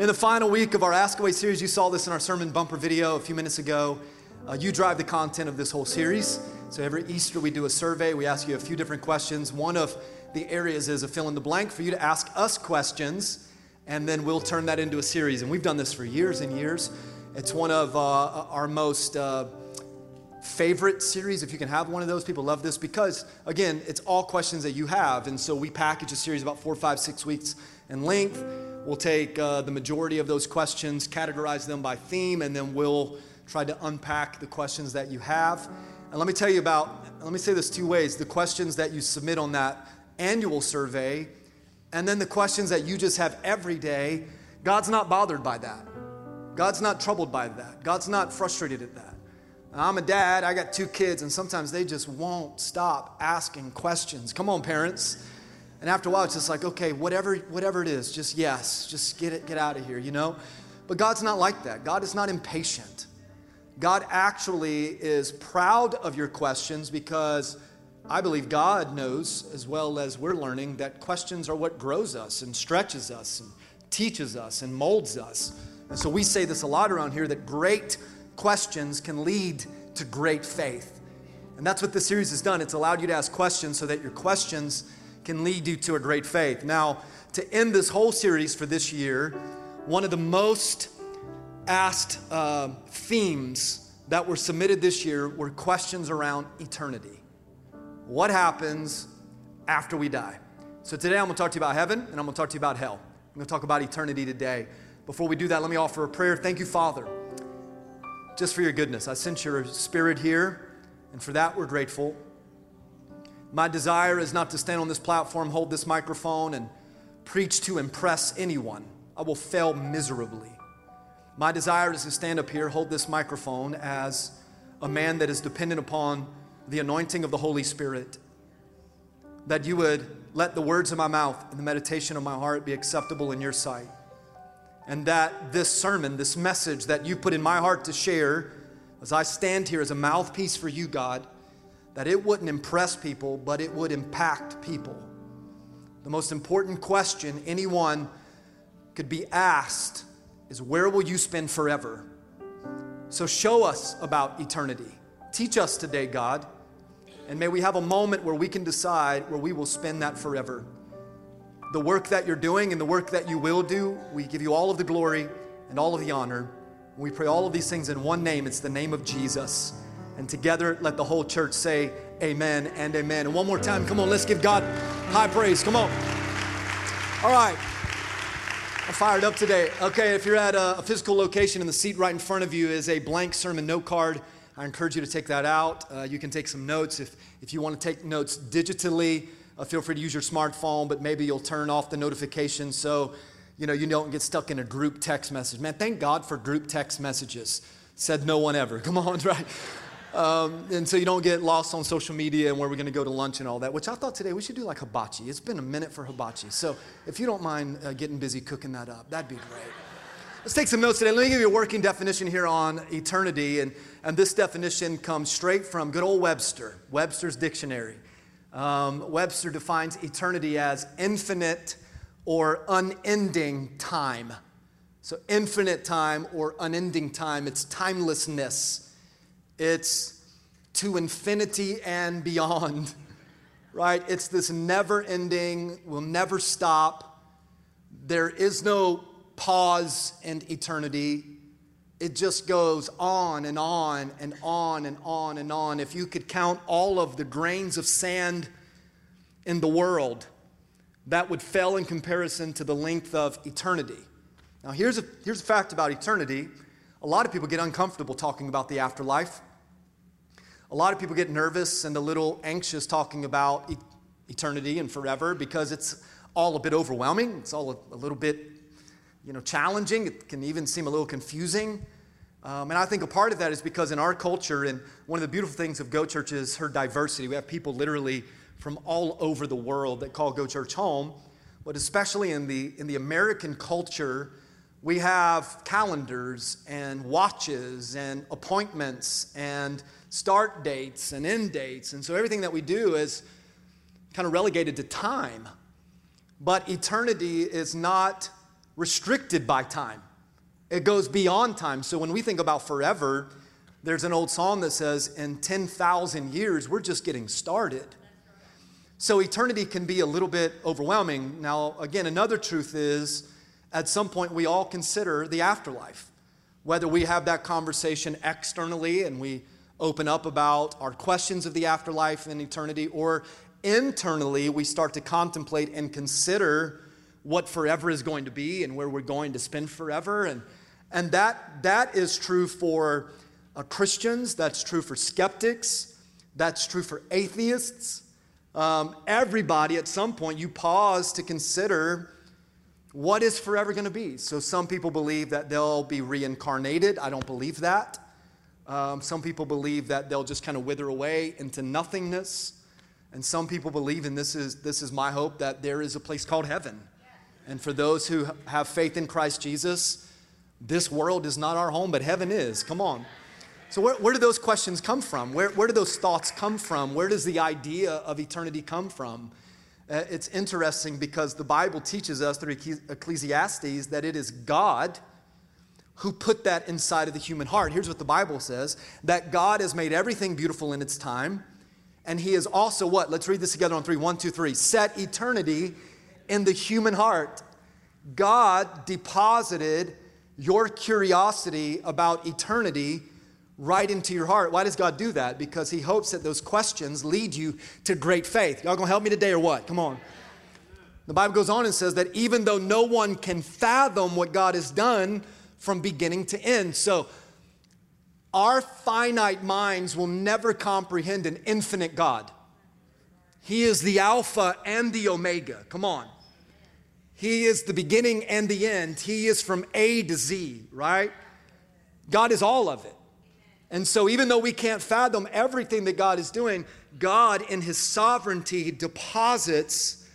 In the final week of our Ask Away series, you saw this in our sermon bumper video a few minutes ago. Uh, you drive the content of this whole series. So every Easter, we do a survey. We ask you a few different questions. One of the areas is a fill in the blank for you to ask us questions, and then we'll turn that into a series. And we've done this for years and years. It's one of uh, our most uh, favorite series, if you can have one of those. People love this because, again, it's all questions that you have. And so we package a series about four, five, six weeks in length. We'll take uh, the majority of those questions, categorize them by theme, and then we'll try to unpack the questions that you have. And let me tell you about, let me say this two ways the questions that you submit on that annual survey, and then the questions that you just have every day. God's not bothered by that. God's not troubled by that. God's not frustrated at that. I'm a dad, I got two kids, and sometimes they just won't stop asking questions. Come on, parents. And after a while, it's just like, okay, whatever, whatever it is, just yes, just get it, get out of here, you know? But God's not like that. God is not impatient. God actually is proud of your questions because I believe God knows, as well as we're learning, that questions are what grows us and stretches us and teaches us and molds us. And so we say this a lot around here that great questions can lead to great faith. And that's what this series has done. It's allowed you to ask questions so that your questions can lead you to a great faith. Now, to end this whole series for this year, one of the most asked uh, themes that were submitted this year were questions around eternity. What happens after we die? So today I'm to talk to you about heaven and I'm to talk to you about hell. I'm to talk about eternity today. Before we do that, let me offer a prayer. Thank you, Father, just for your goodness. I sent your spirit here, and for that we're grateful. My desire is not to stand on this platform, hold this microphone, and preach to impress anyone. I will fail miserably. My desire is to stand up here, hold this microphone as a man that is dependent upon the anointing of the Holy Spirit. That you would let the words of my mouth and the meditation of my heart be acceptable in your sight. And that this sermon, this message that you put in my heart to share, as I stand here as a mouthpiece for you, God, that it wouldn't impress people, but it would impact people. The most important question anyone could be asked is where will you spend forever? So show us about eternity. Teach us today, God. And may we have a moment where we can decide where we will spend that forever. The work that you're doing and the work that you will do, we give you all of the glory and all of the honor. We pray all of these things in one name. It's the name of Jesus. And together, let the whole church say, Amen and amen. And one more time, come on, let's give God high praise. Come on. All right. I'm fired up today. Okay, if you're at a, physical location and the seat right in front of you is a blank sermon note card, I encourage you to take that out. Uh, you can take some notes. If, if you want to take notes digitally, uh, feel free to use your smartphone, but maybe you'll turn off the notifications so you know you don't get stuck in a group text message. Man, thank God for group text messages. Said no one ever. Come on, right? Um, and so you don't get lost on social media and where we're going to go to lunch and all that, which I thought today we should do like hibachi. It's been a minute for hibachi. So if you don't mind uh, getting busy cooking that up, that'd be great. Let's take some notes today. Let me give you a working definition here on eternity. And, and this definition comes straight from good old Webster, Webster's dictionary. Um, Webster defines eternity as infinite or unending time. So, infinite time or unending time, it's timelessness it's to infinity and beyond, right? It's this never ending, will never stop. There is no pause in eternity. It just goes on and on and on and on and on. If you could count all of the grains of sand in the world, that would fail in comparison to the length of eternity. Now, here's a, here's a fact about eternity a lot of people get uncomfortable talking about the afterlife. A lot of people get nervous and a little anxious talking about eternity and forever because it's all a bit overwhelming. It's all a, a, little bit, you know, challenging. It can even seem a little confusing. Um, and I think a part of that is because in our culture, and one of the beautiful things of Go Church is her diversity. We have people literally from all over the world that call Go Church home. But especially in the, in the American culture, we have calendars and watches and appointments and start dates and end dates. And so everything that we do is kind of relegated to time. But eternity is not restricted by time, it goes beyond time. So when we think about forever, there's an old song that says, In 10,000 years, we're just getting started. So eternity can be a little bit overwhelming. Now, again, another truth is at some point we all consider the afterlife. Whether we have that conversation externally and we open up about our questions of the afterlife and eternity, or internally we start to contemplate and consider what forever is going to be and where we're going to spend forever. And, and that, that is true for uh, Christians, that's true for skeptics, that's true for atheists. Um, everybody, at some point, you pause to consider what is forever going to be. So, some people believe that they'll be reincarnated. I don't believe that. Um, some people believe that they'll just kind of wither away into nothingness. And some people believe, and this is, this is my hope, that there is a place called heaven. And for those who have faith in Christ Jesus, this world is not our home, but heaven is. Come on. So, where, where do those questions come from? Where, where do those thoughts come from? Where does the idea of eternity come from? Uh, it's interesting because the Bible teaches us through Ecclesiastes that it is God who put that inside of the human heart. Here's what the Bible says that God has made everything beautiful in its time, and He is also what? Let's read this together on three. One, two, three. Set eternity in the human heart. God deposited your curiosity about eternity right into your heart. Why does God do that? Because He hopes that those questions lead you to great faith. Y'all gonna help me today or what? Come on. The Bible goes on and says that even though no one can fathom what God has done from beginning to end. So, our finite minds will never comprehend an infinite God. He is the Alpha and the Omega. Come on. He is the beginning and the end. He is from A to Z, right? God is all of it. And so, even though we can't fathom everything that God is doing, God, in His sovereignty, deposits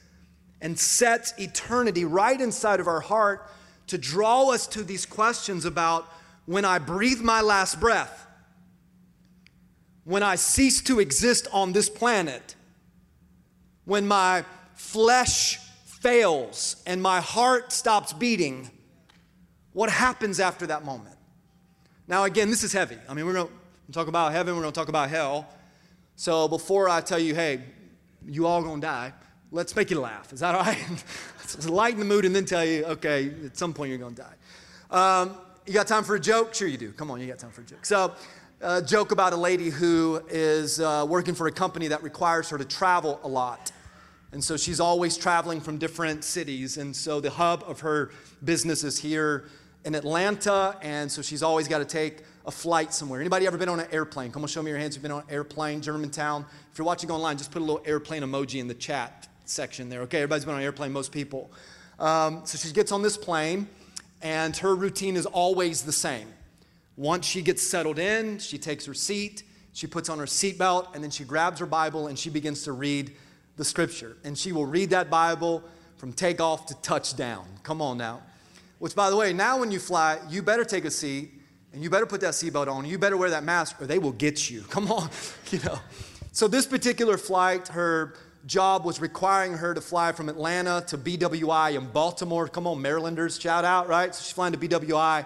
and sets eternity right inside of our heart to draw us to these questions about when I breathe my last breath, when I cease to exist on this planet, when my flesh fails and my heart stops beating, what happens after that moment? Now, again, this is heavy. I mean, we're going to talk about heaven, we're going to talk about hell. So before I tell you, hey, you all going to die, let's make you laugh. Is that all right? let's lighten the mood and then tell you, okay, at some point you're going to die. Um, you got time for a joke? Sure, you do. Come on, you got time for a joke. So, a joke about a lady who is uh, working for a company that requires her to travel a lot. And so she's always traveling from different cities. And so the hub of her business is here in Atlanta, and so she's always got to take a flight somewhere. Anybody ever been on an airplane? Come on, show me your hands. You've been on an airplane, Germantown. If you're watching online, just put a little airplane emoji in the chat section there. Okay, everybody's been on an airplane, most people. Um, so she gets on this plane, and her routine is always the same. Once she gets settled in, she takes her seat, she puts on her seatbelt, and then she grabs her Bible and she begins to read the scripture. And she will read that Bible from takeoff to touchdown. Come on now. Which, by the way, now when you fly, you better take a seat and you better put that seatbelt on. You better wear that mask or they will get you. Come on, you know. So, this particular flight, her job was requiring her to fly from Atlanta to BWI in Baltimore. Come on, Marylanders, shout out, right? So, she's flying to BWI.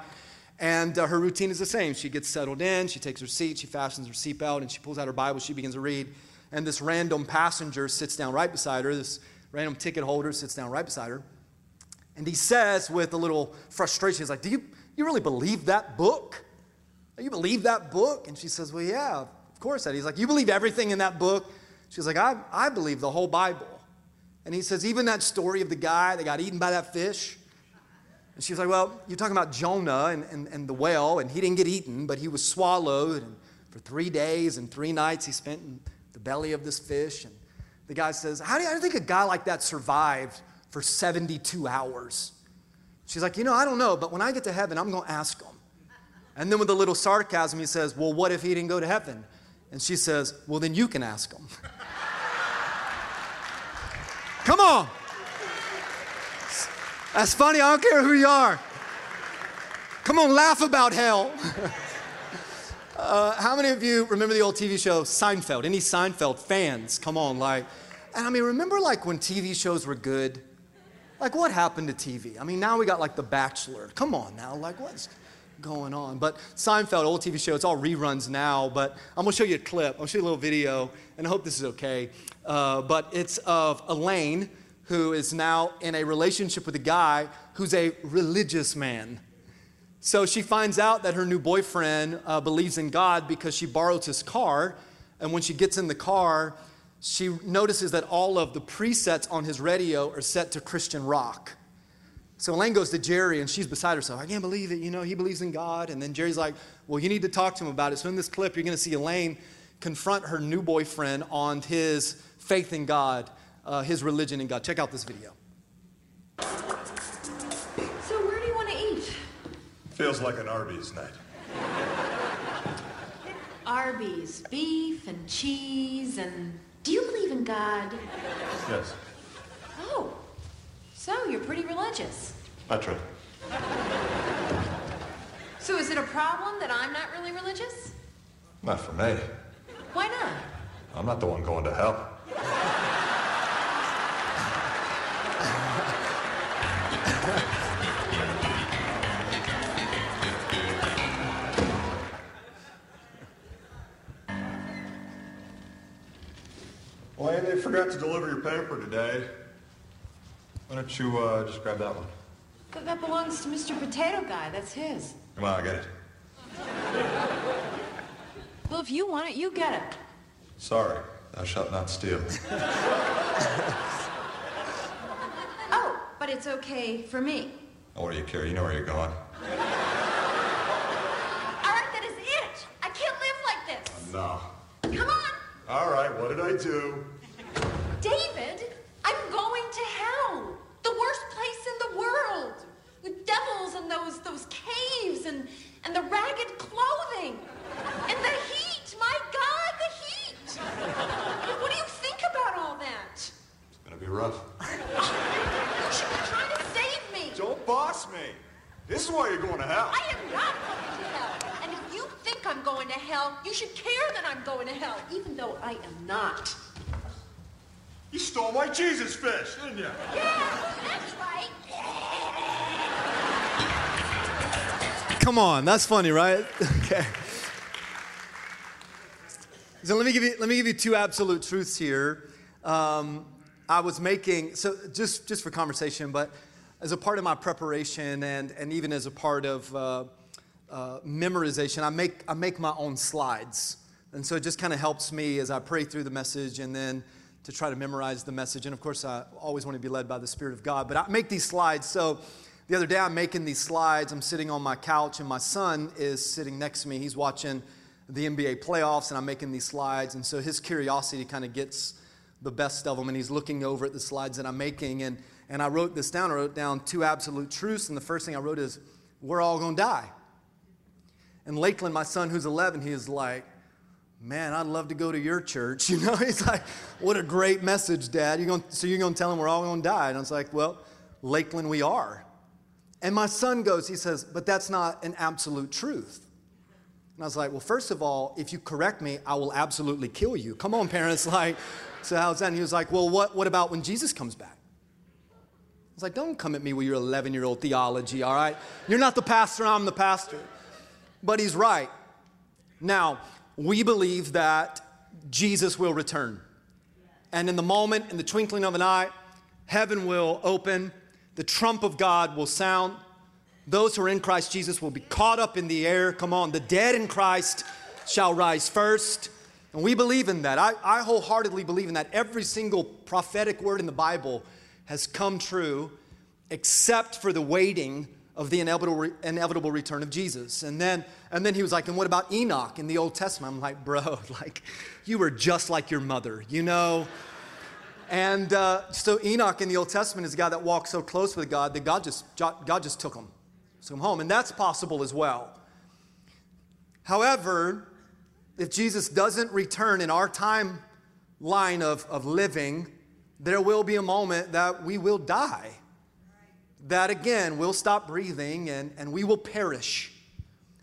And uh, her routine is the same. She gets settled in, she takes her seat, she fastens her seatbelt, and she pulls out her Bible, she begins to read. And this random passenger sits down right beside her. This random ticket holder sits down right beside her. And he says with a little frustration, he's like, Do you, you really believe that book? You believe that book? And she says, Well, yeah, of course. That. He's like, You believe everything in that book? She's like, I, I believe the whole Bible. And he says, Even that story of the guy that got eaten by that fish? And she's like, Well, you're talking about Jonah and, and, and the whale, and he didn't get eaten, but he was swallowed. And for three days and three nights, he spent in the belly of this fish. And the guy says, How do you, you think a guy like that survived for 72 hours. She's like, You know, I don't know, but when I get to heaven, I'm going to ask him. And then with a little sarcasm, he says, Well, what if he didn't go to heaven? And she says, Well, then you can ask him. Come on. That's funny. I don't care who you are. Come on, laugh about hell. uh, how many of you remember the old TV show Seinfeld? Any Seinfeld fans? Come on, like, and I mean, remember like when TV shows were good? Like, what happened to TV? I mean, now we got like The Bachelor. Come on now, like, what's going on? But Seinfeld, old TV show, it's all reruns now. But I'm gonna show you a clip. I'll show you a little video, and I hope this is okay. Uh, but it's of Elaine, who is now in a relationship with a guy who's a religious man. So she finds out that her new boyfriend uh, believes in God because she borrows his car. And when she gets in the car, she notices that all of the presets on his radio are set to Christian rock. So Elaine goes to Jerry and she's beside herself. I can't believe it. You know, he believes in God. And then Jerry's like, Well, you need to talk to him about it. So in this clip, you're going to see Elaine confront her new boyfriend on his faith in God, uh, his religion in God. Check out this video. So, where do you want to eat? Feels like an Arby's night. Arby's, beef and cheese, and do you believe in God? Yes, Oh, so you're pretty religious. I try. So, is it a problem that I'm not really religious? Not for me. Why not? I'm not the one going to hell. Well, they forgot to deliver your paper today. Why don't you uh, just grab that one? But that belongs to Mr. Potato Guy. That's his. Come on, I get it. Well, if you want it, you get it. Sorry, thou shalt not steal. Oh, but it's okay for me. Oh, what do you care? You know where you're going. All right, that is it. I can't live like this. Oh, no. Come on. All right, what did I do? David, I'm going to hell. The worst place in the world. With devils and those those caves and and the ragged clothing. And the heat. My God, the heat. What do you think about all that? It's gonna. You should be trying to save me. Don't boss me. This is why you're going to hell. I am not going to hell. And if you think I'm going to hell, you should care that I'm going to hell, even though I am not. You stole my Jesus fish, didn't you? Yeah, that's right. Come on, that's funny, right? okay. So let me give you let me give you two absolute truths here. Um, I was making so just just for conversation, but as a part of my preparation and and even as a part of uh, uh, memorization, I make I make my own slides, and so it just kind of helps me as I pray through the message and then to try to memorize the message. And of course, I always want to be led by the Spirit of God. But I make these slides so. The other day, I'm making these slides. I'm sitting on my couch, and my son is sitting next to me. He's watching the NBA playoffs, and I'm making these slides. And so his curiosity kind of gets the best of them, and he's looking over at the slides that I'm making. And, and I wrote this down. I wrote down two absolute truths. And the first thing I wrote is, We're all going to die. And Lakeland, my son, who's 11, he is like, Man, I'd love to go to your church. You know, he's like, What a great message, Dad. You're going, so you're to tell him we're all going to die. And I was like, Well, Lakeland, we are. And my son goes, he says, but that's not an absolute truth. And I was like, well, first of all, if you correct me, I will absolutely kill you. Come on, parents. Like, so how's that? And he was like, well, what, what about when Jesus comes back? I was like, don't come at me with your 11 year old theology, all right? You're not the pastor, I'm the pastor. But he's right. Now, we believe that Jesus will return. And in the moment, in the twinkling of an eye, heaven will open the trump of God will sound. Those who are in Christ Jesus will be caught up in the air. Come on, the dead in Christ shall rise first. And we believe in that. I, I, wholeheartedly believe in that. Every single prophetic word in the Bible has come true, except for the waiting of the inevitable, inevitable return of Jesus. And then, and then he was like, and what about Enoch in the Old Testament? I'm like, bro, like, you were just like your mother, you know? And uh, so Enoch in the Old Testament is a guy that walked so close with God that God just, God just took him, took him home. And that's possible as well. However, if Jesus doesn't return in our timeline of, of living, there will be a moment that we will die. That again, we'll stop breathing and, and we will perish.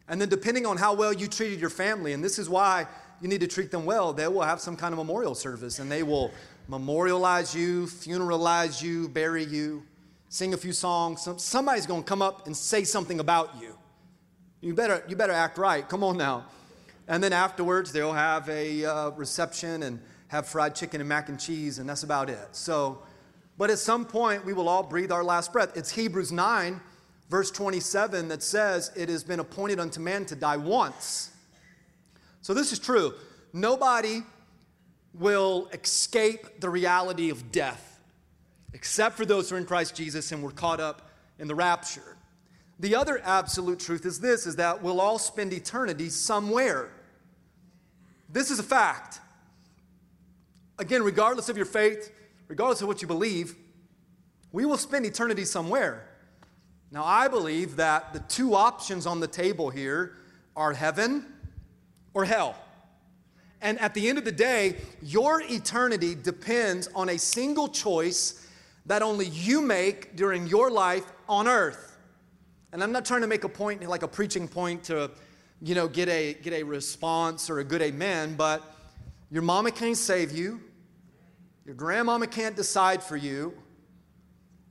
And then, depending on how well you treated your family, and this is why you need to treat them well, they will have some kind of memorial service and they will memorialize you, funeralize you, bury you. sing a few songs. Some, somebody's to come up and say something about you. You better, you better act right. Come on now. And then afterwards, they'll have a uh, reception and have fried chicken and mac and cheese, and that's about it. So, but at some point, we will all breathe our last breath. It's Hebrews 9, verse 27, that says, It has been appointed unto man to die once. So this is true. Nobody will escape the reality of death, except for those who are in Christ Jesus and were caught up in the rapture. The other absolute truth is this is that we'll all spend eternity somewhere. This is a fact. Again, regardless of your faith, regardless of what you believe, we will spend eternity somewhere. Now, I believe that the two options on the table here are heaven or hell. And at the end of the day, your eternity depends on a single choice that only you make during your life on earth. And I'm not trying to make a point, like a preaching point to, you know, get a, get a response or a good amen, but your mama can't save you. Your grandmama can't decide for you.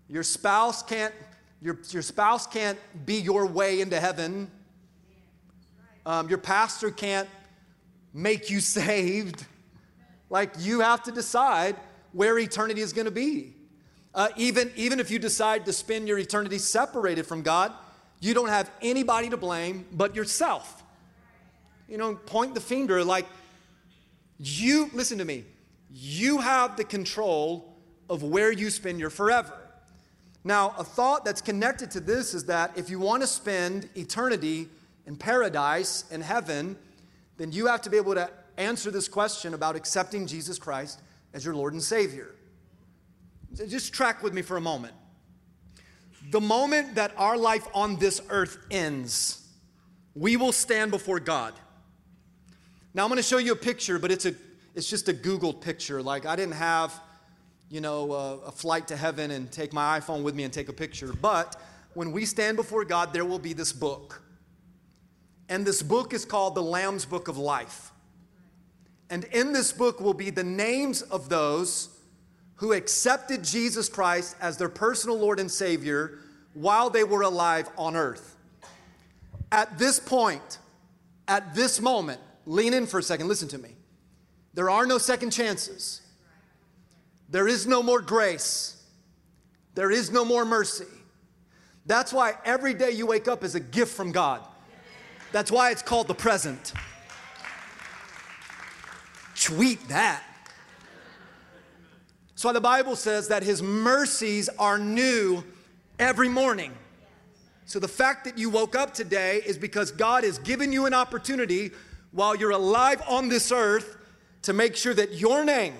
Your spouse can't, your, your spouse can't be your way into heaven. Um, your pastor can't make you saved. Like you have to decide where eternity is going to be. Uh, even, even if you decide to spend your eternity separated from God, you don't have anybody to blame but yourself. You know, point the finger like you, listen to me, you have the control of where you spend your forever. Now, a thought that's connected to this is that if you want to spend eternity in paradise, in heaven, then you have to be able to answer this question about accepting Jesus Christ as your Lord and Savior. Just track with me for a moment. The moment that our life on this earth ends, we will stand before God. Now, I'm going to show you a picture, but it's, a, it's just a Googled picture. Like, I didn't have, you know, a, a flight to heaven and take my iPhone with me and take a picture. But when we stand before God, there will be this book. And this book is called the Lamb's Book of Life. And in this book will be the names of those who accepted Jesus Christ as their personal Lord and Savior while they were alive on earth. At this point, at this moment, lean in for a second, listen to me. There are no second chances. There is no more grace. There is no more mercy. That's why every day you wake up is a gift from God. That's why it's called the present. Tweet that. So the Bible says that his mercies are new every morning. So the fact that you woke up today is because God has given you an opportunity while you're alive on this earth to make sure that your name,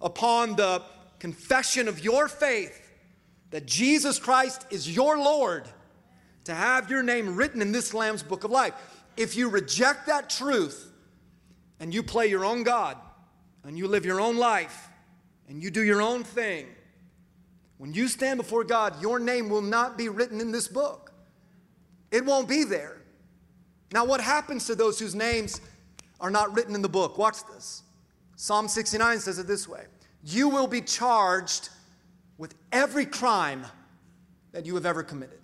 upon the confession of your faith, that Jesus Christ is your Lord, to have your name written in this Lamb's book of life. If you reject that truth and you play your own God and you live your own life and you do your own thing, when you stand before God, your name will not be written in this book. It won't be there. Now, what happens to those whose names are not written in the book? Watch this. Psalm 69 says it this way You will be charged with every crime that you have ever committed.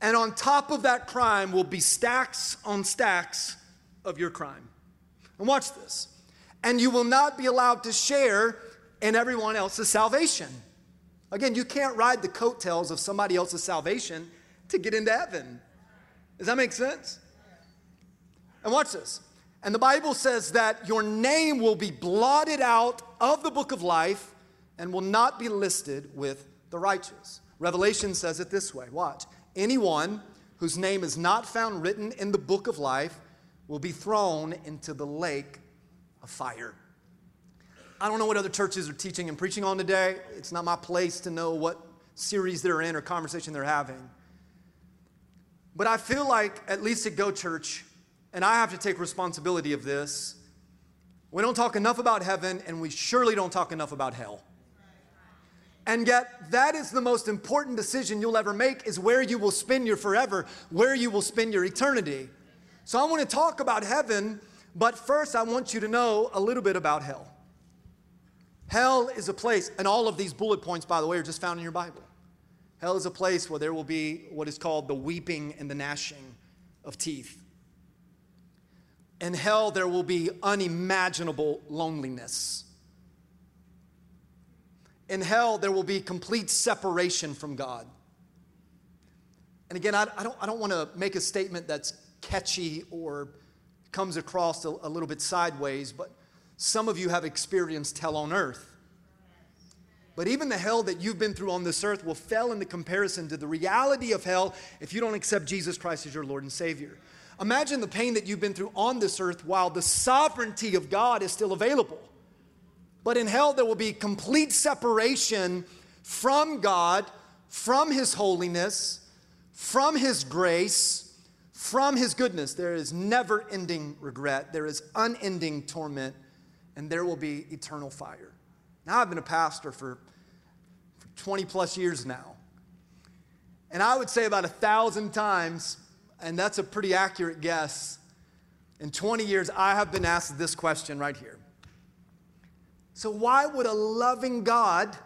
And on top of that crime will be stacks on stacks of your crime. And watch this. And you will not be allowed to share in everyone else's salvation. Again, you can't ride the coattails of somebody else's salvation to get into heaven. Does that make sense? And watch this. And the Bible says that your name will be blotted out of the book of life and will not be listed with the righteous. Revelation says it this way watch. Anyone whose name is not found written in the book of life will be thrown into the lake of fire. I don't know what other churches are teaching and preaching on today. It's not my place to know what series they're in or conversation they're having. But I feel like, at least at Go Church, and I have to take responsibility of this, we don't talk enough about heaven, and we surely don't talk enough about hell. And yet, that is the most important decision you'll ever make is where you will spend your forever, where you will spend your eternity. So I want to talk about heaven, but first I want you to know a little bit about hell. Hell is a place, and all of these bullet points, by the way, are just found in your Bible. Hell is a place where there will be what is called the weeping and the gnashing of teeth. In hell, there will be unimaginable loneliness. In hell, there will be complete separation from God. And again, I, I don't, I don't want to make a statement that's catchy or comes across a, a little bit sideways, but some of you have experienced hell on earth. But even the hell that you've been through on this earth will fail in the comparison to the reality of hell if you don't accept Jesus Christ as your Lord and Savior. Imagine the pain that you've been through on this earth while the sovereignty of God is still available. But in hell, there will be complete separation from God, from His holiness, from His grace, from His goodness. There is never ending regret, there is unending torment, and there will be eternal fire. Now, I've been a pastor for, for 20 plus years now. And I would say about a thousand times and that's a pretty accurate guess. In 20 years, I have been asked this question right here. So, why would a loving God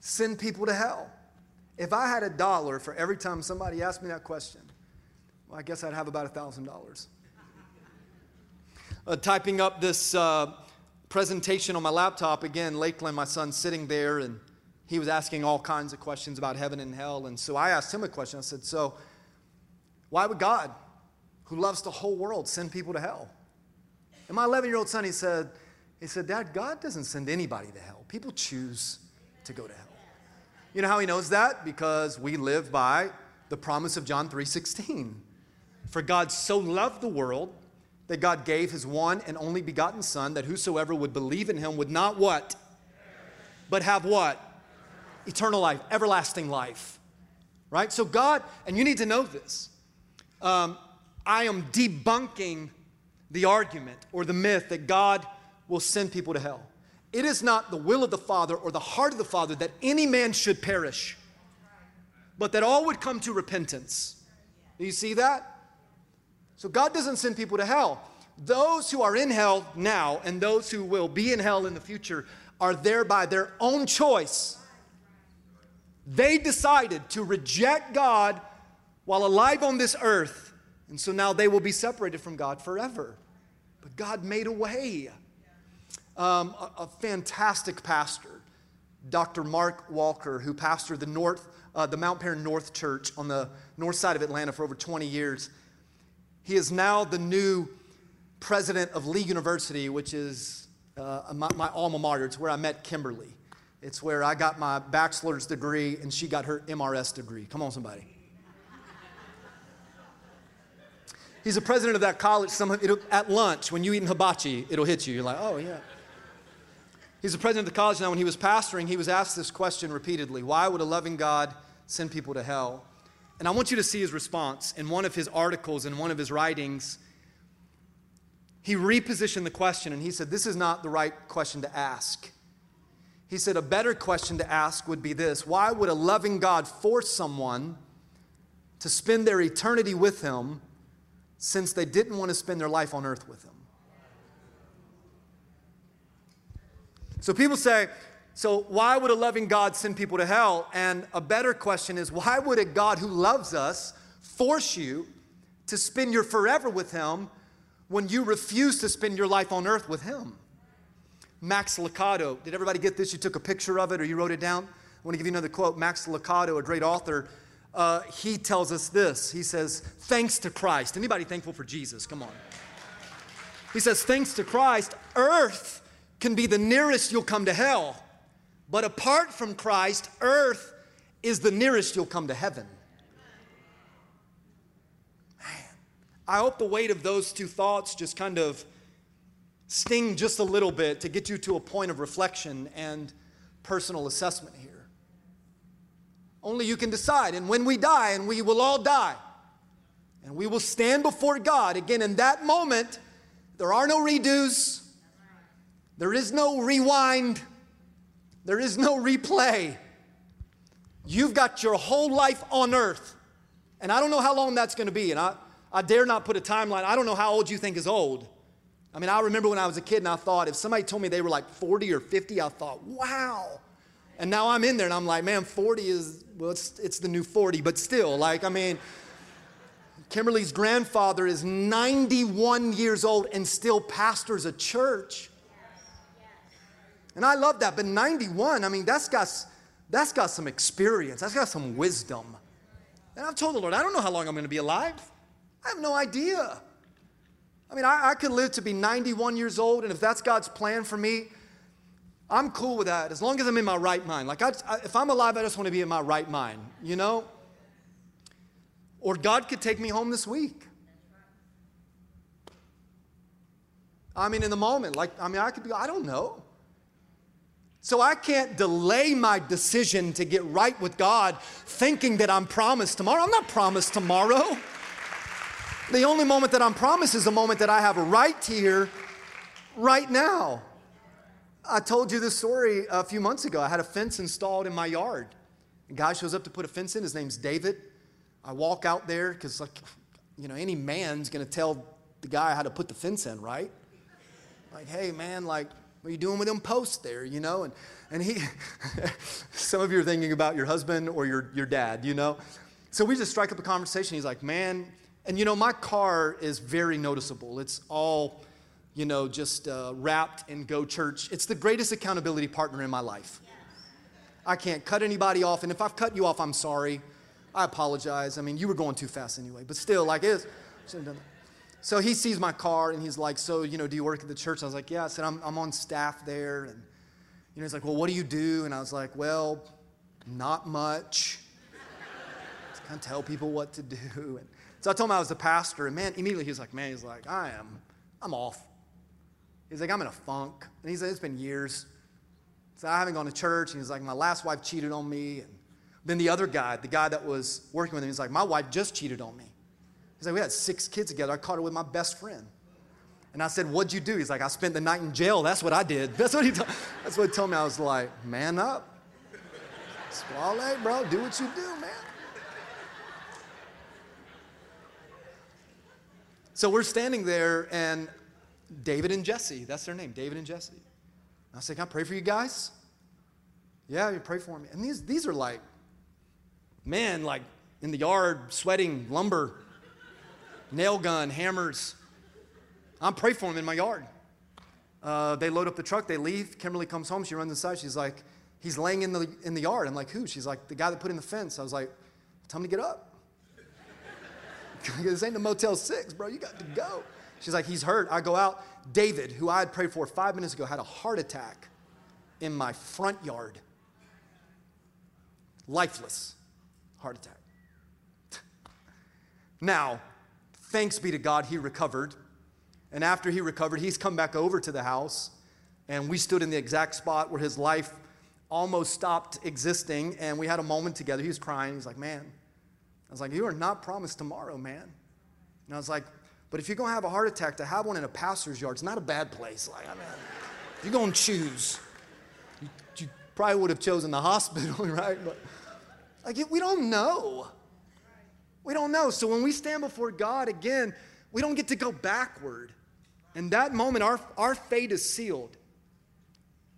send people to hell? If I had a dollar for every time somebody asked me that question, well, I guess I'd have about a $1,000. Uh, typing up this uh, presentation on my laptop, again, Lakeland, my son, sitting there, and he was asking all kinds of questions about heaven and hell. And so I asked him a question. I said, So, why would God, who loves the whole world, send people to hell? And my 11 year old son, he said, he said, Dad, God doesn't send anybody to hell. People choose to go to hell. You know how he knows that? Because we live by the promise of John three 3:16. For God so loved the world that God gave his one and only begotten son that whosoever would believe in him would not what? But have what? Eternal life, everlasting life. Right? So God, and you need to know this um, I am debunking the argument or the myth that God will send people to hell. It is not the will of the Father or the heart of the Father that any man should perish, but that all would come to repentance. Do you see that? So God doesn't send people to hell. Those who are in hell now and those who will be in hell in the future are there by their own choice. They decided to reject God while alive on this earth. And so now they will be separated from God forever. But God made a way. Um, a, a, fantastic pastor, Dr. Mark Walker, who pastored the North, uh, the Mount Paran North Church on the north side of Atlanta for over 20 years. He is now the new president of Lee University, which is uh, my, my alma mater. It's where I met Kimberly. It's where I got my bachelor's degree and she got her MRS degree. Come on, somebody. He's the president of that college. Some, at lunch, when you eat in hibachi, it'll hit you. You're like, oh, yeah. He's the president of the college now. When he was pastoring, he was asked this question repeatedly Why would a loving God send people to hell? And I want you to see his response. In one of his articles, in one of his writings, he repositioned the question and he said, This is not the right question to ask. He said, A better question to ask would be this Why would a loving God force someone to spend their eternity with him since they didn't want to spend their life on earth with him. So people say, so why would a loving God send people to hell? And a better question is, why would a God who loves us force you to spend your forever with him when you refuse to spend your life on earth with him? Max Lucado, did everybody get this? You took a picture of it or you wrote it down? I want to give you another quote. Max Lucado, a great author, uh, he tells us this. He says, thanks to Christ. Anybody thankful for Jesus? Come on. He says, thanks to Christ, earth can be the nearest you'll come to hell. But apart from Christ, earth is the nearest you'll come to heaven. Man, I hope the weight of those two thoughts just kind of sting just a little bit to get you to a point of reflection and personal assessment here. Only you can decide. And when we die, and we will all die, and we will stand before God again in that moment, there are no redos, there is no rewind, there is no replay. You've got your whole life on earth. And I don't know how long that's going to be. And I, I dare not put a timeline. I don't know how old you think is old. I mean, I remember when I was a kid and I thought if somebody told me they were like 40 or 50, I thought, wow. And now I'm in there and I'm like, man, 40 is, well, it's, it's the new 40, but still, like, I mean, Kimberly's grandfather is 91 years old and still pastors a church. And I love that, but 91, I mean, that's got, that's got some experience, that's got some wisdom. And I've told the Lord, I don't know how long I'm going to be alive. I have no idea. I mean, I, I could live to be 91 years old, and if that's God's plan for me, I'm cool with that as long as I'm in my right mind. Like, I, I, if I'm alive, I just want to be in my right mind, you know? Or God could take me home this week. I mean, in the moment, like, I mean, I could be, I don't know. So I can't delay my decision to get right with God thinking that I'm promised tomorrow. I'm not promised tomorrow. The only moment that I'm promised is the moment that I have a right here, right now. I told you this story a few months ago. I had a fence installed in my yard. A guy shows up to put a fence in. His name's David. I walk out there because, like, you know, any man's going to tell the guy how to put the fence in, right? Like, hey, man, like, what are you doing with them posts there, you know? And, and he, some of you are thinking about your husband or your, your dad, you know? So we just strike up a conversation. He's like, man, and you know, my car is very noticeable. It's all, you know, just uh, wrapped in Go Church. It's the greatest accountability partner in my life. I can't cut anybody off, and if I've cut you off, I'm sorry. I apologize. I mean, you were going too fast anyway, but still, like, it is. So he sees my car and he's like, So, you know, do you work at the church? I was like, Yeah. I said, I'm, I'm on staff there. And, you know, he's like, Well, what do you do? And I was like, Well, not much. Just kind of tell people what to do. And so I told him I was a pastor, and man, immediately he was like, man, he's like, I am, I'm off. He's like, I'm in a funk. And he's like, it's been years. So I haven't gone to church. And he's like, my last wife cheated on me. And then the other guy, the guy that was working with him, he's like, my wife just cheated on me. He's like, we had six kids together. I caught her with my best friend. And I said, what'd you do? He's like, I spent the night in jail. That's what I did. That's what he, told, that's what he told me. I was like, man up. Swallow, bro. Do what you do, man. So we're standing there, and David and Jesse, that's their name, David and Jesse. I said, Can I pray for you guys? Yeah, you pray for me. And these, these are like, man, like in the yard, sweating, lumber, nail gun, hammers. I'm praying for them in my yard. Uh, they load up the truck, they leave. Kimberly comes home, she runs inside. She's like, He's laying in the, in the yard. I'm like, Who? She's like, The guy that put in the fence. I was like, Tell him to get up. this ain't the Motel 6, bro. You got to go. She's like, he's hurt. I go out. David, who I had prayed for five minutes ago, had a heart attack in my front yard. Lifeless heart attack. now, thanks be to God, he recovered. And after he recovered, he's come back over to the house. And we stood in the exact spot where his life almost stopped existing. And we had a moment together. He was crying. He's like, man, I was like, You are not promised tomorrow, man. And I was like, But if you're going to have a heart attack, to have one in a pastor's yard, it's not a bad place. Like, I mean, you're going to choose. You, you, probably would have chosen the hospital, right? But like, we don't know. We don't know. So when we stand before God again, we don't get to go backward. In that moment, our, our fate is sealed.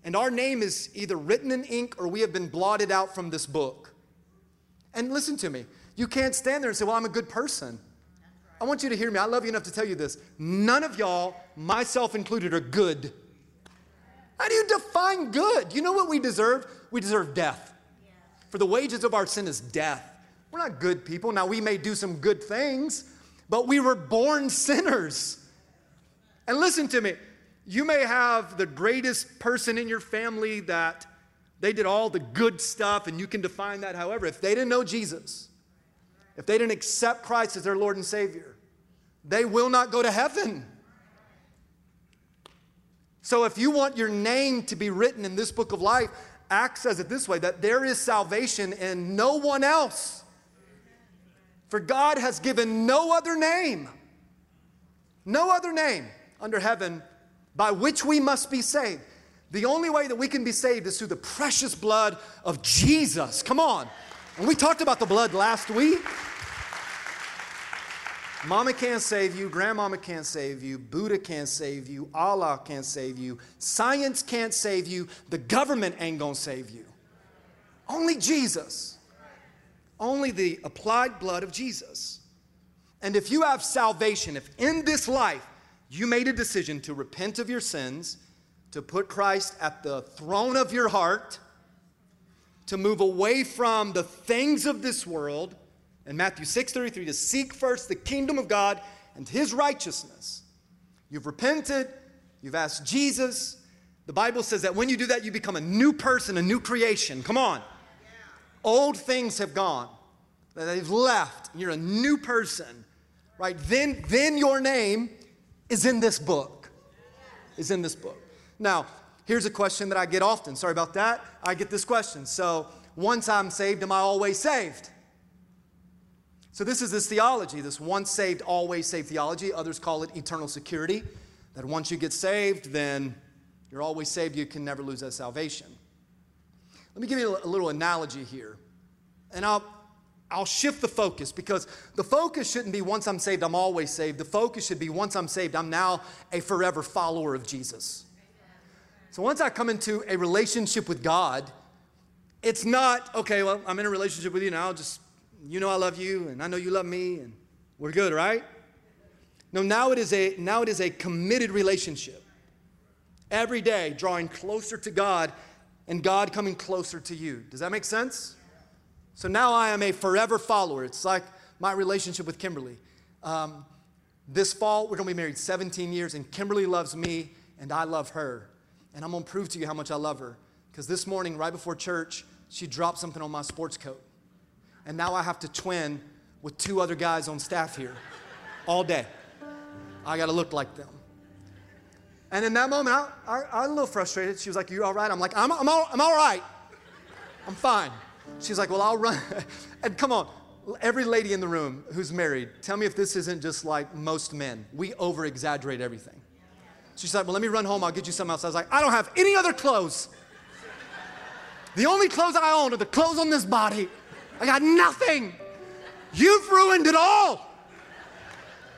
And our name is either written in ink or we have been blotted out from this book. And listen to me you can't stand there and say, Well, I'm a good person. I want you to hear me. I love you enough to tell you this. None of y'all, myself included, are good. How do you define good? You know what we deserve? We deserve death. For the wages of our sin is death. We're not good people. Now, we may do some good things, but we were born sinners. And listen to me. You may have the greatest person in your family that they did all the good stuff, and you can define that however. If they didn't know Jesus, if they didn't accept Christ as their Lord and Savior, they will not go to heaven. So if you want your name to be written in this book of life, Acts says it this way that there is salvation in no one else. For God has given no other name, no other name under heaven by which we must be saved. The only way that we can be saved is through the precious blood of Jesus. Come on. And we talked about the blood last week. Mama can't save you, grandmama can't save you, Buddha can't save you, Allah can't save you, science can't save you, the government ain't gonna save you. Only Jesus. Only the applied blood of Jesus. And if you have salvation, if in this life you made a decision to repent of your sins, to put Christ at the throne of your heart, to move away from the things of this world, in Matthew 6:33 to seek first the kingdom of God and his righteousness. You've repented, you've asked Jesus. The Bible says that when you do that you become a new person, a new creation. Come on. Old things have gone. They've left. You're a new person. Right? Then then your name is in this book. Is in this book. Now, here's a question that I get often. Sorry about that. I get this question. So, once I'm saved, am I always saved? So, this is this theology, this once saved, always saved theology. Others call it eternal security, that once you get saved, then you're always saved, you can never lose that salvation. Let me give you a little analogy here. And I'll, I'll shift the focus because the focus shouldn't be once I'm saved, I'm always saved. The focus should be once I'm saved, I'm now a forever follower of Jesus. So once I come into a relationship with God, it's not, okay, well, I'm in a relationship with you now, just you know I love you and I know you love me and we're good, right? No, now it is a now it is a committed relationship. Every day drawing closer to God and God coming closer to you. Does that make sense? So now I am a forever follower. It's like my relationship with Kimberly. Um, this fall, we're gonna be married 17 years, and Kimberly loves me, and I love her. And I'm gonna prove to you how much I love her. Because this morning, right before church, she dropped something on my sports coat and now I have to twin with two other guys on staff here all day. I got to look like them. And in that moment, I, I, I, was a little frustrated. She was like, You all right? I'm like, I'm, I'm, all, I'm all right. I'm fine. She's like, Well, I'll run. and come on, every lady in the room who's married, tell me if this isn't just like most men. We over exaggerate everything. She's like, Well, let me run home. I'll get you something else. I was like, I don't have any other clothes. The only clothes I own are the clothes on this body. I got nothing. You've ruined it all.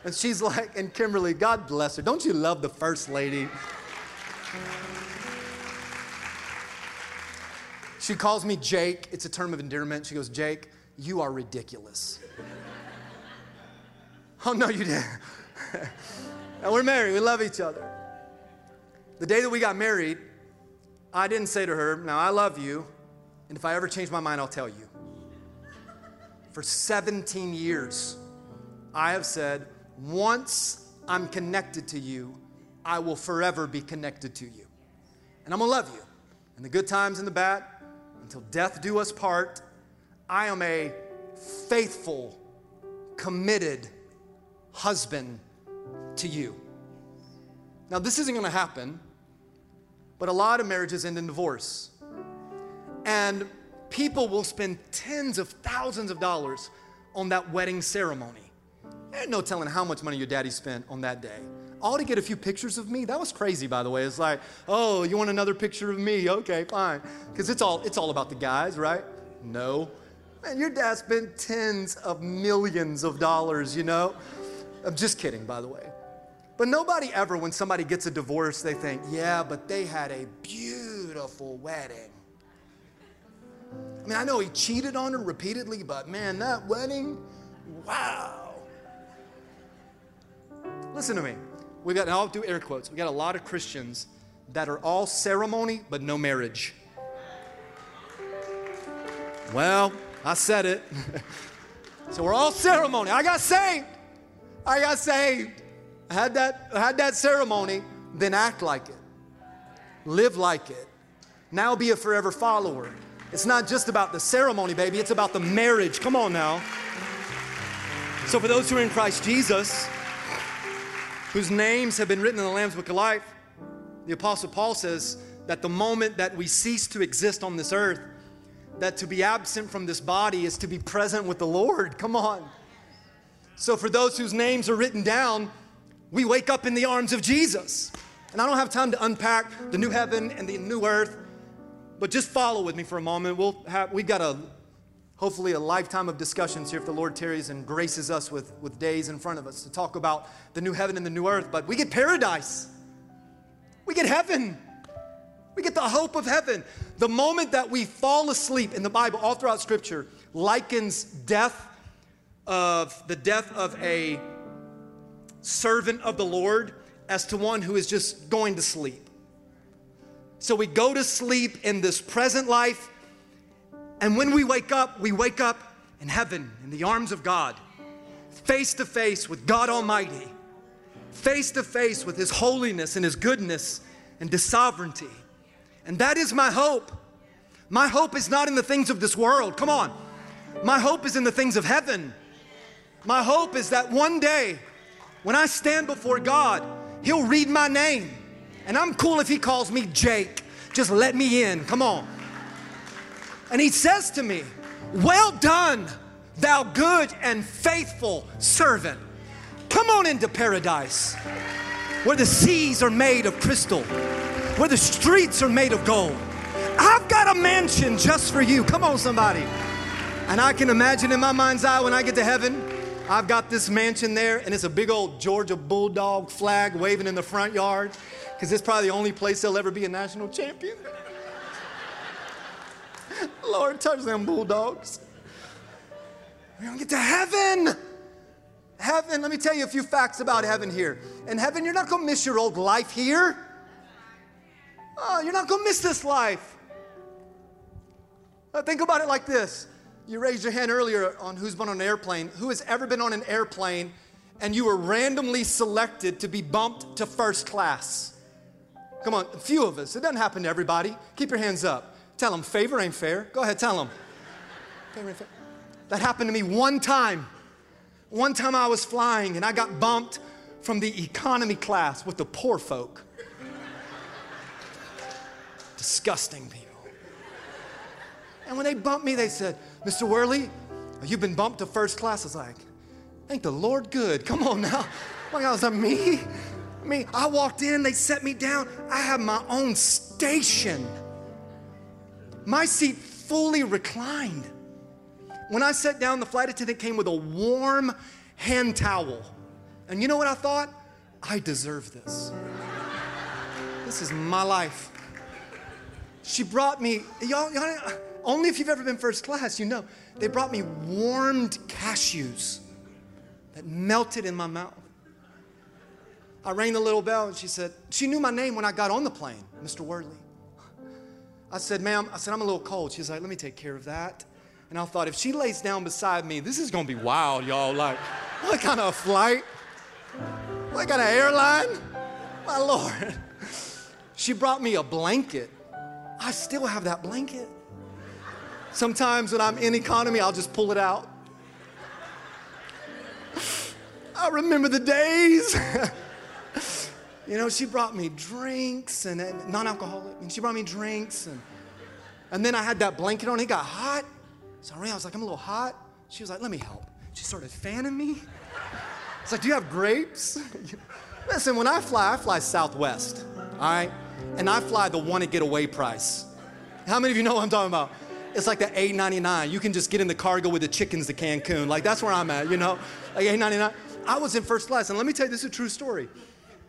And she's like, and Kimberly, God bless her. Don't you love the first lady? She calls me Jake. It's a term of endearment. She goes, Jake, you are ridiculous. oh, no, you didn't. and we're married. We love each other. The day that we got married, I didn't say to her, Now I love you, and if I ever change my mind, I'll tell you. For 17 years, I have said, once I'm connected to you, I will forever be connected to you. And I'm gonna love you in the good times and the bad until death do us part. I am a faithful, committed husband to you. Now, this isn't gonna happen, but a lot of marriages end in divorce. And people will spend tens of thousands of dollars on that wedding ceremony. No telling how much money your daddy spent on that day. All to get a few pictures of me. That was crazy, by the way. It's like, oh, you want another picture of me? Okay, fine. Because it's all it's all about the guys, right? No. Man, your dad spent tens of millions of dollars, you know? I'm just kidding, by the way. But nobody ever, when somebody gets a divorce, they think, yeah, but they had a beautiful wedding. I mean, I know he cheated on her repeatedly, but man, that wedding, wow. Listen to me. We've got, and I'll do air quotes. We got a lot of Christians that are all ceremony, but no marriage. Well, I said it. so we're all ceremony. I got saved. I got saved. I had that, I had that ceremony, then act like it. Live like it. Now be a forever follower. It's not just about the ceremony, baby, it's about the marriage. Come on now. So, for those who are in Christ Jesus, whose names have been written in the Lamb's Book of Life, the Apostle Paul says that the moment that we cease to exist on this earth, that to be absent from this body is to be present with the Lord. Come on. So, for those whose names are written down, we wake up in the arms of Jesus. And I don't have time to unpack the new heaven and the new earth but just follow with me for a moment. We'll have, we've got a hopefully a lifetime of discussions here if the Lord tarries and graces us with, with days in front of us to talk about the new heaven and the new earth. But we get paradise, we get heaven. We get the hope of heaven. The moment that we fall asleep in the Bible, all throughout Scripture, likens death of the death of a servant of the Lord as to one who is just going to sleep. So we go to sleep in this present life, and when we wake up, we wake up in heaven, in the arms of God, face to face with God Almighty, face to face with His holiness and His goodness and His sovereignty. And that is my hope. My hope is not in the things of this world. Come on. My hope is in the things of heaven. My hope is that one day, when I stand before God, He'll read my name. And I'm cool if He calls me Jake. Just let me in. Come on. And He says to me, Well done, thou good and faithful servant. Come on into paradise where the seas are made of crystal, where the streets are made of gold. I've got a mansion just for you. Come on, somebody. And I can imagine in my mind's eye when I get to heaven, I've got this mansion there, and it's a big old Georgia Bulldog flag waving in the front yard, because it's probably the only place they'll ever be a national champion. Lord, touch them Bulldogs. We're gonna get to heaven. Heaven, let me tell you a few facts about heaven here. In heaven, you're not gonna miss your old life here. Oh, you're not gonna miss this life. Uh, think about it like this you raised your hand earlier on who's been on an airplane. Who has ever been on an airplane and you were randomly selected to be bumped to first class? Come on, a few of us. It doesn't happen to everybody. Keep your hands up. Tell them favor ain't fair. Go ahead, tell them. Favor ain't fair. That happened to me one time. One time I was flying and I got bumped from the economy class with the poor folk. Disgusting people. And when they bumped me, they said, Mr. Worley, you've been bumped to first class. I was like, thank the Lord good. Come on now. Like, I was that me? Me? I walked in, they set me down. I have my own station. My seat fully reclined. When I sat down, the flight attendant came with a warm hand towel. And you know what I thought? I deserve this. This is my life. She brought me, y'all, y'all only if you've ever been first class, you know. They brought me warmed cashews that melted in my mouth. I rang the little bell and she said, she knew my name when I got on the plane, Mr. Worley. I said, ma'am, I said, I'm a little cold. She's like, let me take care of that. And I thought, if she lays down beside me, this is gonna be wild, y'all. Like, what kind of flight? What kind of airline? My Lord. She brought me a blanket. I still have that blanket. Sometimes when I'm in economy, I'll just pull it out. I remember the days. You know, she brought me drinks and, and non-alcoholic, and she brought me drinks and and then I had that blanket on. It got hot. So I ran. I was like, I'm a little hot. She was like, let me help. She started fanning me. It's like, do you have grapes? Listen, when I fly, I fly Southwest, all right? And I fly the one to get away price. How many of you know what I'm talking about? It's like the $8.99. You can just get in the cargo with the chickens to Cancun. Like that's where I'm at, you know? Like $8.99. I was in first class, and let me tell you, this is a true story.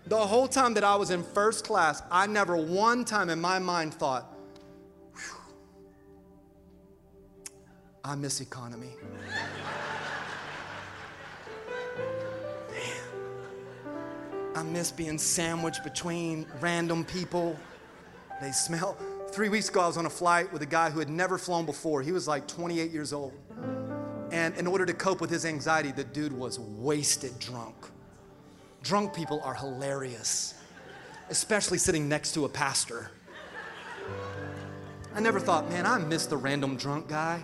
The whole time that I was in first class, I never one time in my mind thought, I miss economy. Man, I miss being sandwiched between random people. They smell. Three weeks ago, I was on a flight with a guy who had never flown before. He was like 28 years old. And in order to cope with his anxiety, the dude was wasted drunk. Drunk people are hilarious, especially sitting next to a pastor. I never thought, man, I miss the random drunk guy.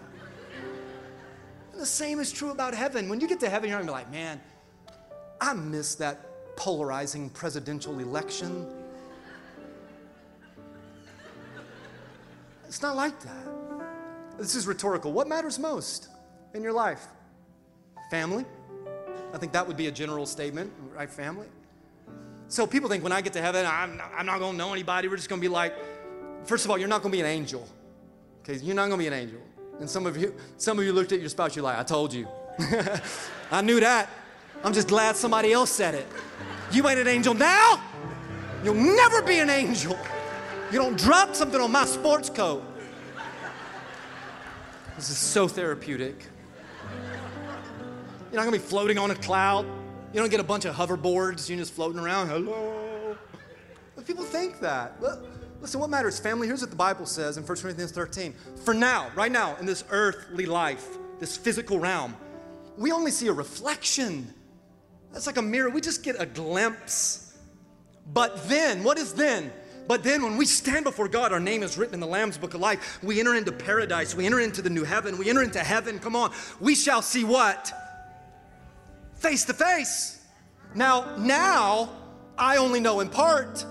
The same is true about heaven. When you get to heaven, you're gonna be like, man, I miss that polarizing presidential election. It's not like that. This is rhetorical. What matters most in your life? Family. I think that would be a general statement, right? Family. So people think when I get to heaven, I'm not, I'm not gonna know anybody. We're just gonna be like, first of all, you're not gonna be an angel. Okay, you're not gonna be an angel. And some of you, some of you looked at your spouse, you're like, I told you. I knew that. I'm just glad somebody else said it. You ain't an angel now. You'll never be an angel. You don't drop something on my sports coat. This is so therapeutic. You're not gonna be floating on a cloud. You don't get a bunch of hoverboards, you're just floating around. Hello. But people think that. Listen, what matters, family? Here's what the Bible says in 1 Corinthians 13. For now, right now, in this earthly life, this physical realm, we only see a reflection. That's like a mirror. We just get a glimpse. But then, what is then? But then, when we stand before God, our name is written in the Lamb's book of life. We enter into paradise. We enter into the new heaven. We enter into heaven. Come on. We shall see what? Face to face. Now, now, I only know in part.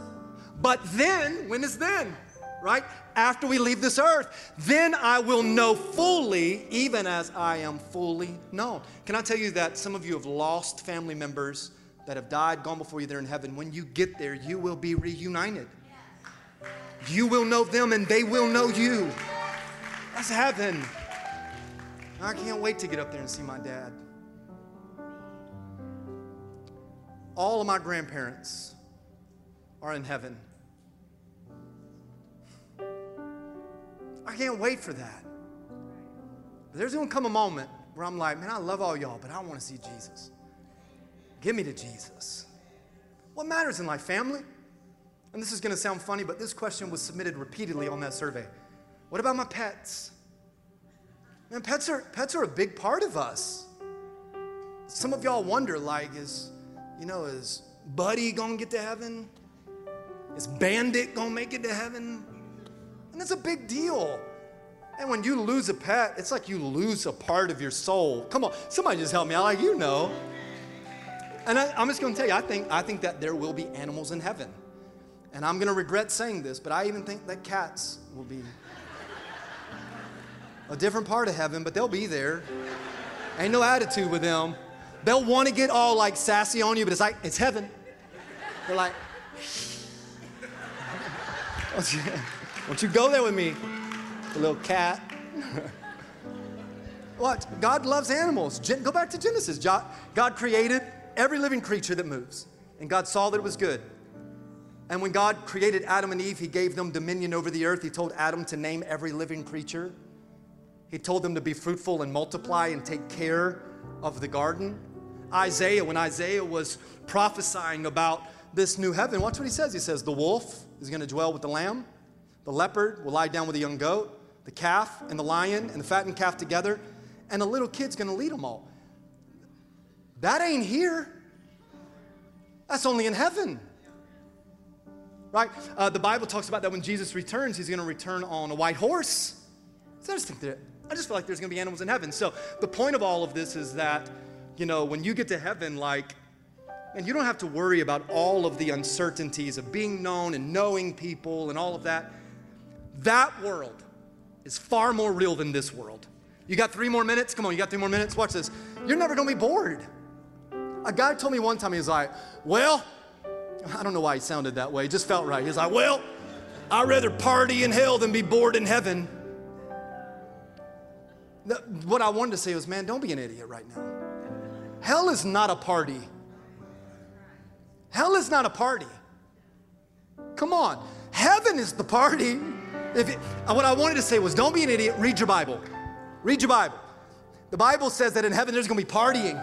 But then, when is then? Right? After we leave this earth, then I will know fully, even as I am fully known. Can I tell you that some of you have lost family members that have died, gone before you there in heaven? When you get there, you will be reunited. You will know them and they will know you. That's heaven. I can't wait to get up there and see my dad. All of my grandparents are in heaven. I can't wait for that. But there's going to come a moment where I'm like, man, I love all y'all, but I want to see Jesus. Give me to Jesus. What matters in life? Family? And this is going to sound funny, but this question was submitted repeatedly on that survey. What about my pets? Man, pets are, pets are a big part of us. Some of y'all wonder, like, is, you know, is Buddy gonna get to heaven? Is Bandit gonna make it to heaven? And it's a big deal. And when you lose a pet, it's like you lose a part of your soul. Come on, somebody just help me out, like you know. And I, am just gonna tell you, I think, I think that there will be animals in heaven. And I'm gonna regret saying this, but I even think that cats will be a different part of heaven, but they'll be there. Ain't no attitude with them. They'll wanna get all like sassy on you, but it's like, it's heaven. They're like, won't you go there with me, the little cat? what? God loves animals. Go back to Genesis. God created every living creature that moves, and God saw that it was good. And when God created Adam and Eve, He gave them dominion over the earth. He told Adam to name every living creature. He told them to be fruitful and multiply and take care of the garden. Isaiah, when Isaiah was prophesying about this new heaven, watch what he says. He says, The wolf is going to dwell with the lamb, the leopard will lie down with the young goat, the calf and the lion and the fattened calf together, and a little kid's going to lead them all. That ain't here. That's only in heaven right? Uh, the Bible talks about that when Jesus returns, he's going to return on a white horse. So I just think that I just feel like there's going to be animals in heaven. So the point of all of this is that, you know, when you get to heaven, like, and you don't have to worry about all of the uncertainties of being known and knowing people and all of that. That world is far more real than this world. You got three more minutes? Come on, you got three more minutes? Watch this. You're never gonna be bored. A guy told me one time, he was like, Well, I don't know why he sounded that way. It just felt right. He's like, Well, I'd rather party in hell than be bored in heaven. What I wanted to say was, man, don't be an idiot right now. Hell is not a party. Hell is not a party. Come on. Heaven is the party. If it, what I wanted to say was, don't be an idiot. Read your Bible. Read your Bible. The Bible says that in heaven there's to be partying.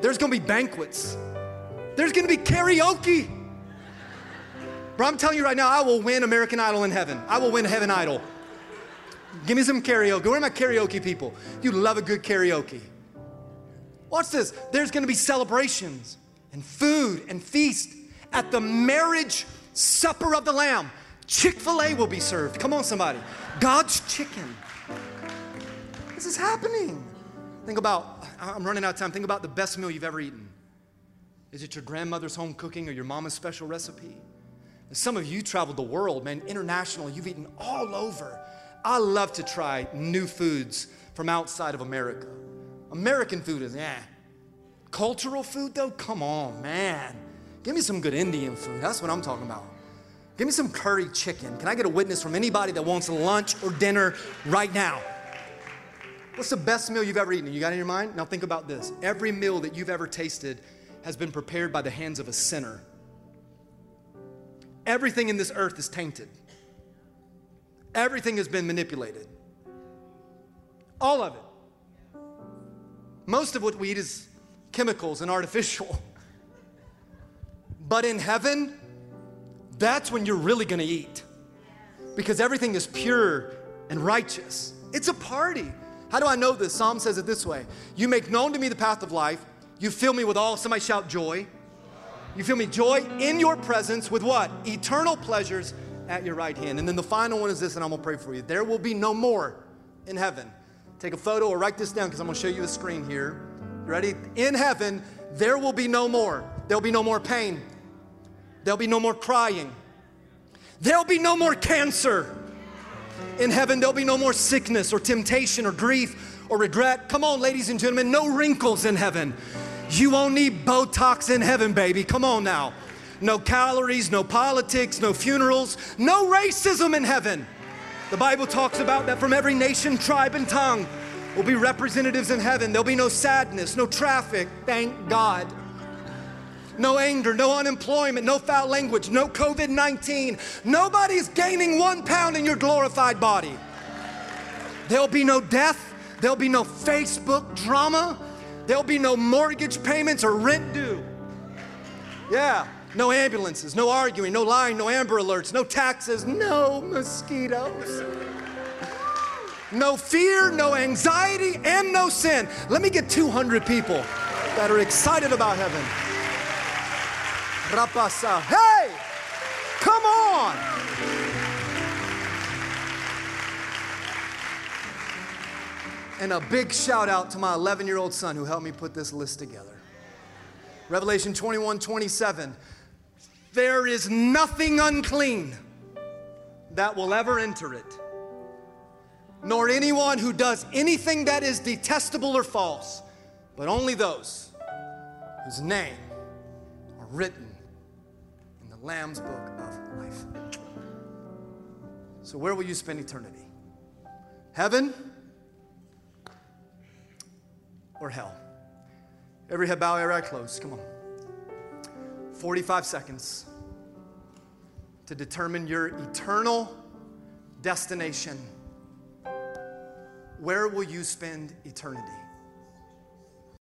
There's to be banquets. There's gonna be karaoke. Bro, I'm telling you right now, I will win American Idol in heaven. I will win Heaven Idol. Give me some karaoke. Where are my karaoke people? You love a good karaoke. Watch this. There's gonna be celebrations and food and feast at the marriage supper of the Lamb. Chick fil A will be served. Come on, somebody. God's chicken. This is happening. Think about, I'm running out of time. Think about the best meal you've ever eaten. Is it your grandmother's home cooking or your mama's special recipe? And some of you traveled the world, man, international. You've eaten all over. I love to try new foods from outside of America. American food is, yeah. Cultural food, though, come on, man. Give me some good Indian food. That's what I'm talking about. Give me some curry chicken. Can I get a witness from anybody that wants lunch or dinner right now? What's the best meal you've ever eaten? You got it in your mind? Now think about this. Every meal that you've ever tasted has been prepared by the hands of a sinner. Everything in this earth is tainted. Everything has been manipulated. All of it. Most of what we eat is chemicals and artificial. But in heaven, that's when you're really gonna eat because everything is pure and righteous. It's a party. How do I know this? Psalm says it this way You make known to me the path of life. You fill me with all, somebody shout joy. You feel me joy in your presence with what? Eternal pleasures at your right hand. And then the final one is this, and I'm gonna pray for you. There will be no more in heaven. Take a photo or write this down because I'm gonna show you the screen here. Ready? In heaven, there will be no more. There'll be no more pain. There'll be no more crying. There'll be no more cancer. In heaven, there'll be no more sickness or temptation or grief or regret. Come on, ladies and gentlemen, no wrinkles in heaven. You won't need Botox in heaven, baby. Come on now. No calories, no politics, no funerals, no racism in heaven. The Bible talks about that from every nation, tribe, and tongue will be representatives in heaven. There'll be no sadness, no traffic, thank God. No anger, no unemployment, no foul language, no COVID 19. Nobody's gaining one pound in your glorified body. There'll be no death, there'll be no Facebook drama, there'll be no mortgage payments or rent due. Yeah, no ambulances, no arguing, no lying, no Amber Alerts, no taxes, no mosquitoes. No fear, no anxiety, and no sin. Let me get 200 people that are excited about heaven. Rapasa. Hey! Come on! And a big shout out to my 11 year old son who helped me put this list together. Revelation 21 27. There is nothing unclean that will ever enter it, nor anyone who does anything that is detestable or false, but only those whose name are written in the Lamb's book of life. So, where will you spend eternity? Heaven or hell? Every head bow, every eye closed. Come on. 45 seconds to determine your eternal destination. Where will you spend eternity?